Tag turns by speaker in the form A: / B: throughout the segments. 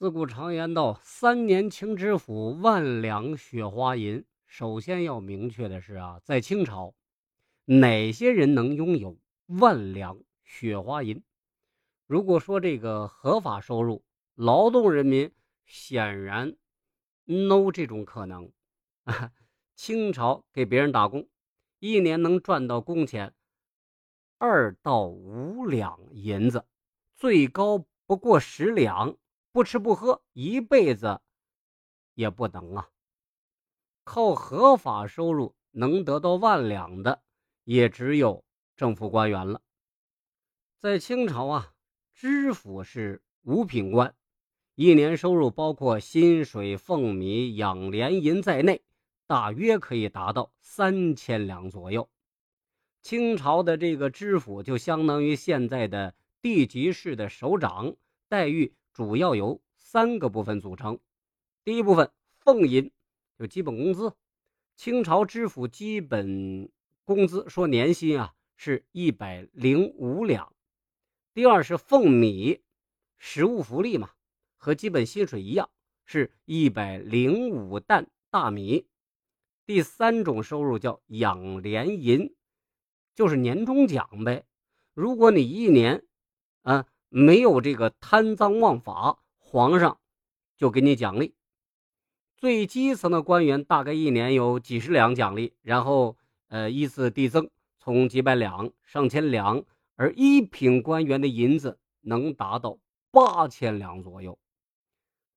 A: 自古常言道：“三年清知府，万两雪花银。”首先要明确的是啊，在清朝，哪些人能拥有万两雪花银？如果说这个合法收入，劳动人民显然 no 这种可能。清朝给别人打工，一年能赚到工钱二到五两银子，最高不过十两。不吃不喝一辈子也不能啊！靠合法收入能得到万两的，也只有政府官员了。在清朝啊，知府是五品官，一年收入包括薪水、俸米、养廉银在内，大约可以达到三千两左右。清朝的这个知府就相当于现在的地级市的首长，待遇。主要由三个部分组成。第一部分，俸银，就基本工资。清朝知府基本工资说年薪啊是一百零五两。第二是俸米，食物福利嘛，和基本薪水一样，是一百零五担大米。第三种收入叫养廉银，就是年终奖呗。如果你一年，啊。没有这个贪赃枉法，皇上就给你奖励。最基层的官员大概一年有几十两奖励，然后呃依次递增，从几百两上千两，而一品官员的银子能达到八千两左右。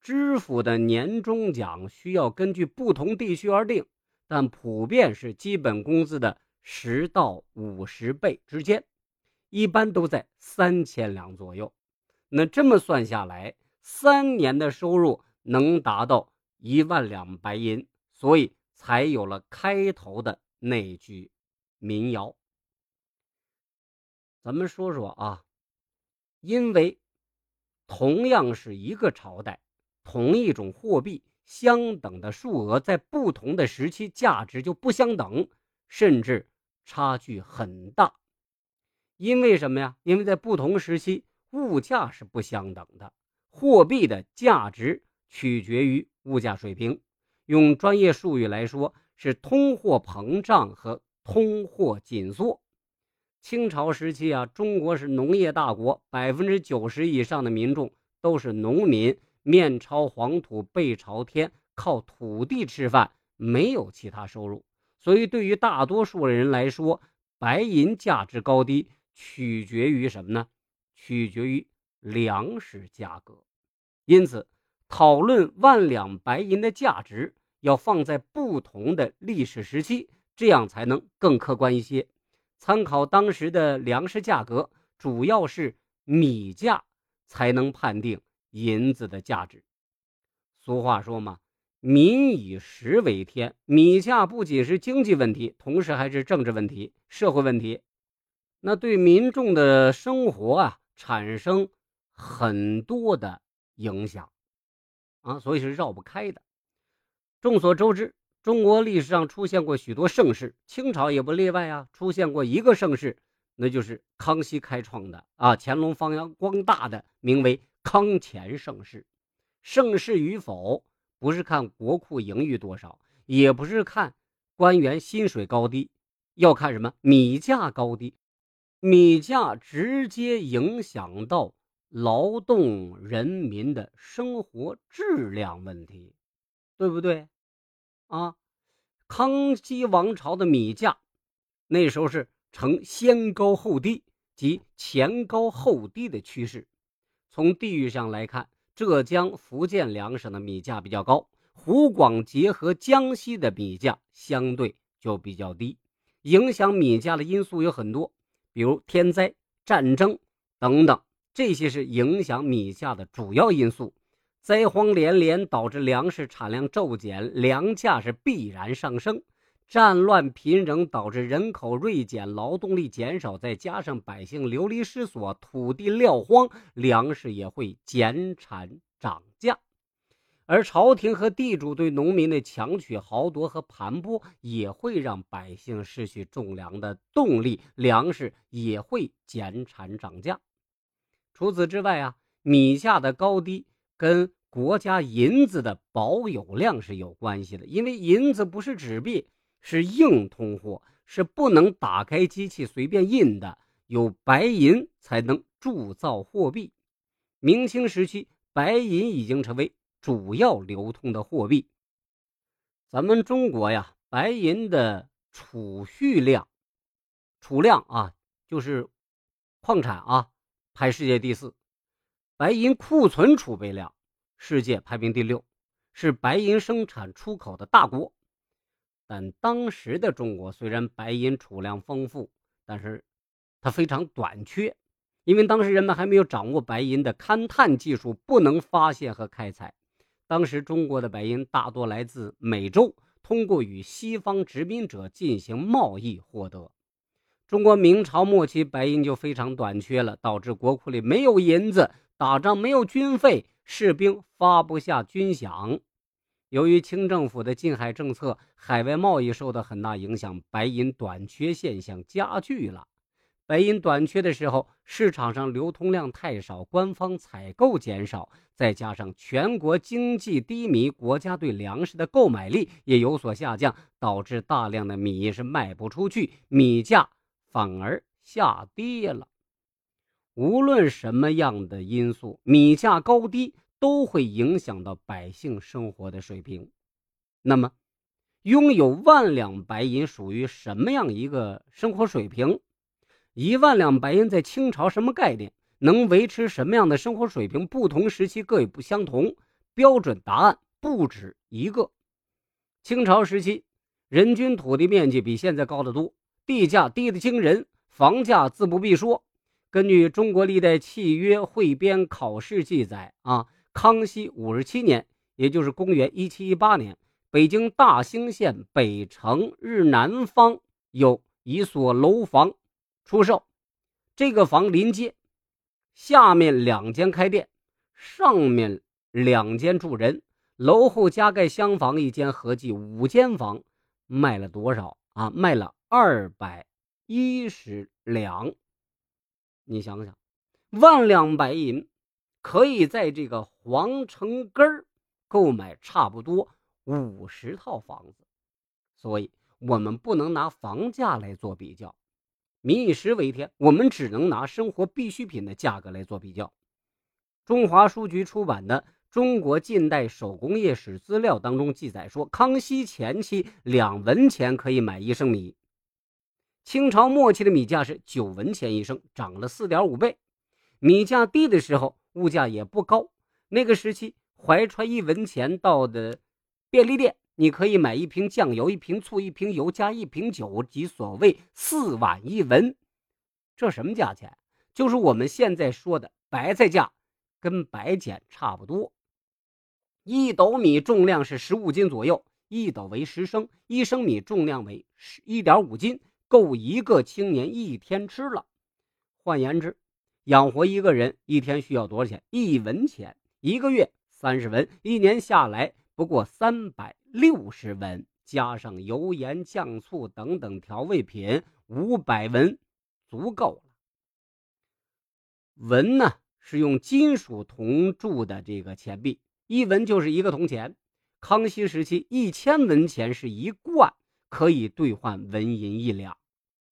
A: 知府的年终奖需要根据不同地区而定，但普遍是基本工资的十到五十倍之间。一般都在三千两左右，那这么算下来，三年的收入能达到一万两白银，所以才有了开头的那句民谣。咱们说说啊，因为同样是一个朝代，同一种货币，相等的数额在不同的时期价值就不相等，甚至差距很大。因为什么呀？因为在不同时期，物价是不相等的，货币的价值取决于物价水平。用专业术语来说，是通货膨胀和通货紧缩。清朝时期啊，中国是农业大国，百分之九十以上的民众都是农民，面朝黄土背朝天，靠土地吃饭，没有其他收入。所以，对于大多数人来说，白银价值高低。取决于什么呢？取决于粮食价格。因此，讨论万两白银的价值要放在不同的历史时期，这样才能更客观一些。参考当时的粮食价格，主要是米价，才能判定银子的价值。俗话说嘛，“民以食为天”，米价不仅是经济问题，同时还是政治问题、社会问题。那对民众的生活啊产生很多的影响啊，所以是绕不开的。众所周知，中国历史上出现过许多盛世，清朝也不例外啊。出现过一个盛世，那就是康熙开创的啊，乾隆发扬光大的，名为康乾盛世。盛世与否，不是看国库盈余多少，也不是看官员薪水高低，要看什么米价高低。米价直接影响到劳动人民的生活质量问题，对不对？啊，康熙王朝的米价那时候是呈先高后低及前高后低的趋势。从地域上来看，浙江、福建两省的米价比较高，湖广结合江西的米价相对就比较低。影响米价的因素有很多。比如天灾、战争等等，这些是影响米价的主要因素。灾荒连连导致粮食产量骤减，粮价是必然上升。战乱频仍导致人口锐减，劳动力减少，再加上百姓流离失所，土地撂荒，粮食也会减产涨价。而朝廷和地主对农民的强取豪夺和盘剥，也会让百姓失去种粮的动力，粮食也会减产涨价。除此之外啊，米价的高低跟国家银子的保有量是有关系的，因为银子不是纸币，是硬通货，是不能打开机器随便印的，有白银才能铸造货币。明清时期，白银已经成为主要流通的货币。咱们中国呀，白银的储蓄量、储量啊，就是矿产啊，排世界第四；白银库存储备量。世界排名第六，是白银生产出口的大国。但当时的中国虽然白银储量丰富，但是它非常短缺，因为当时人们还没有掌握白银的勘探技术，不能发现和开采。当时中国的白银大多来自美洲，通过与西方殖民者进行贸易获得。中国明朝末期白银就非常短缺了，导致国库里没有银子，打仗没有军费。士兵发不下军饷，由于清政府的禁海政策，海外贸易受到很大影响，白银短缺现象加剧了。白银短缺的时候，市场上流通量太少，官方采购减少，再加上全国经济低迷，国家对粮食的购买力也有所下降，导致大量的米是卖不出去，米价反而下跌了。无论什么样的因素，米价高低都会影响到百姓生活的水平。那么，拥有万两白银属于什么样一个生活水平？一万两白银在清朝什么概念？能维持什么样的生活水平？不同时期各有不相同。标准答案不止一个。清朝时期，人均土地面积比现在高得多，地价低得惊人，房价自不必说。根据中国历代契约汇编考试记载，啊，康熙五十七年，也就是公元一七一八年，北京大兴县北城日南方有一所楼房出售，这个房临街，下面两间开店，上面两间住人，楼后加盖厢房一间，合计五间房，卖了多少啊？卖了二百一十两。你想想，万两白银可以在这个皇城根儿购买差不多五十套房子，所以我们不能拿房价来做比较。民以食为天，我们只能拿生活必需品的价格来做比较。中华书局出版的《中国近代手工业史资料》当中记载说，康熙前期两文钱可以买一升米。清朝末期的米价是九文钱一升，涨了四点五倍。米价低的时候，物价也不高。那个时期，怀揣一文钱到的便利店，你可以买一瓶酱油、一瓶醋、一瓶油加一瓶酒，即所谓四碗一文。这什么价钱？就是我们现在说的白菜价，跟白捡差不多。一斗米重量是十五斤左右，一斗为十升，一升米重量为十一点五斤。够一个青年一天吃了。换言之，养活一个人一天需要多少钱？一文钱。一个月三十文，一年下来不过三百六十文，加上油盐酱醋等等调味品，五百文足够了。文呢是用金属铜铸的这个钱币，一文就是一个铜钱。康熙时期，一千文钱是一贯，可以兑换文银一两。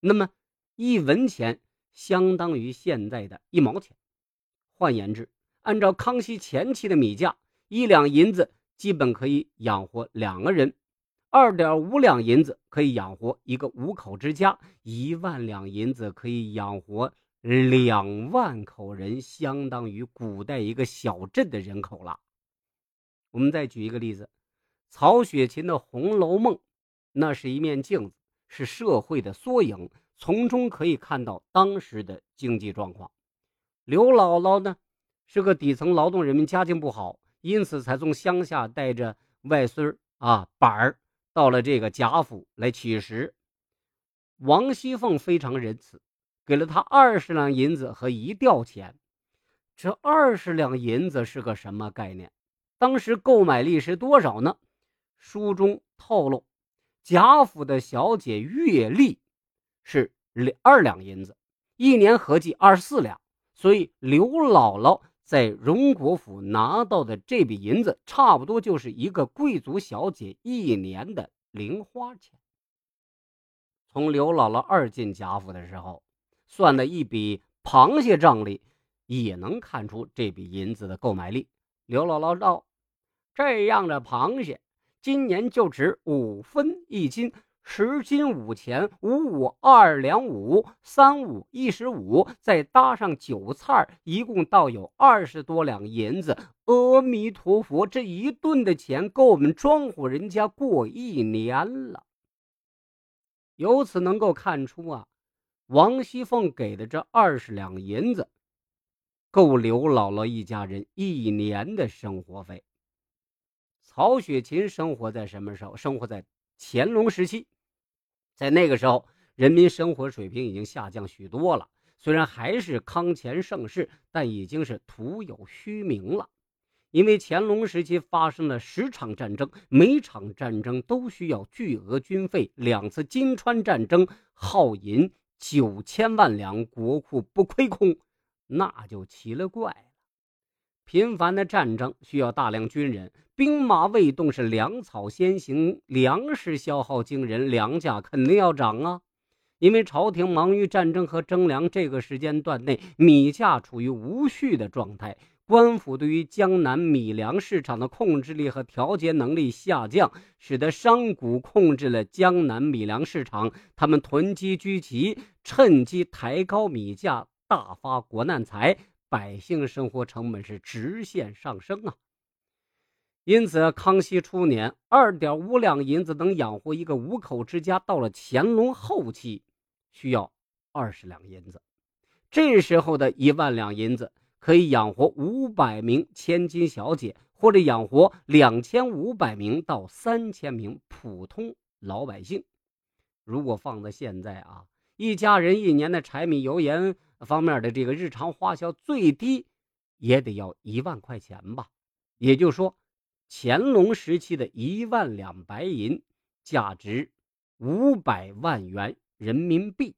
A: 那么，一文钱相当于现在的一毛钱。换言之，按照康熙前期的米价，一两银子基本可以养活两个人；二点五两银子可以养活一个五口之家；一万两银子可以养活两万口人，相当于古代一个小镇的人口了。我们再举一个例子：曹雪芹的《红楼梦》，那是一面镜子。是社会的缩影，从中可以看到当时的经济状况。刘姥姥呢，是个底层劳动人民，家境不好，因此才从乡下带着外孙啊板儿到了这个贾府来乞食。王熙凤非常仁慈，给了他二十两银子和一吊钱。这二十两银子是个什么概念？当时购买力是多少呢？书中透露。贾府的小姐月例是两二两银子，一年合计二十四两，所以刘姥姥在荣国府拿到的这笔银子，差不多就是一个贵族小姐一年的零花钱。从刘姥姥二进贾府的时候算的一笔螃蟹账里，也能看出这笔银子的购买力。刘姥姥道：“这样的螃蟹，今年就值五分一斤。”十斤五钱，五五二两五，三五一十五，再搭上酒菜，一共倒有二十多两银子。阿弥陀佛，这一顿的钱够我们庄户人家过一年了。由此能够看出啊，王熙凤给的这二十两银子，够刘姥姥一家人一年的生活费。曹雪芹生活在什么时候？生活在乾隆时期。在那个时候，人民生活水平已经下降许多了。虽然还是康乾盛世，但已经是徒有虚名了。因为乾隆时期发生了十场战争，每场战争都需要巨额军费。两次金川战争耗银九千万两，国库不亏空，那就奇了怪了。频繁的战争需要大量军人，兵马未动是粮草先行，粮食消耗惊人，粮价肯定要涨啊！因为朝廷忙于战争和征粮，这个时间段内米价处于无序的状态，官府对于江南米粮市场的控制力和调节能力下降，使得商贾控制了江南米粮市场，他们囤积居奇，趁机抬高米价，大发国难财。百姓生活成本是直线上升啊！因此，康熙初年二点五两银子能养活一个五口之家，到了乾隆后期需要二十两银子。这时候的一万两银子可以养活五百名千金小姐，或者养活两千五百名到三千名普通老百姓。如果放在现在啊，一家人一年的柴米油盐。方面的这个日常花销最低也得要一万块钱吧，也就是说，乾隆时期的一万两白银价值五百万元人民币。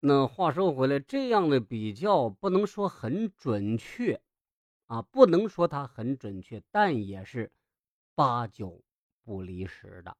A: 那话说回来，这样的比较不能说很准确啊，不能说它很准确，但也是八九不离十的。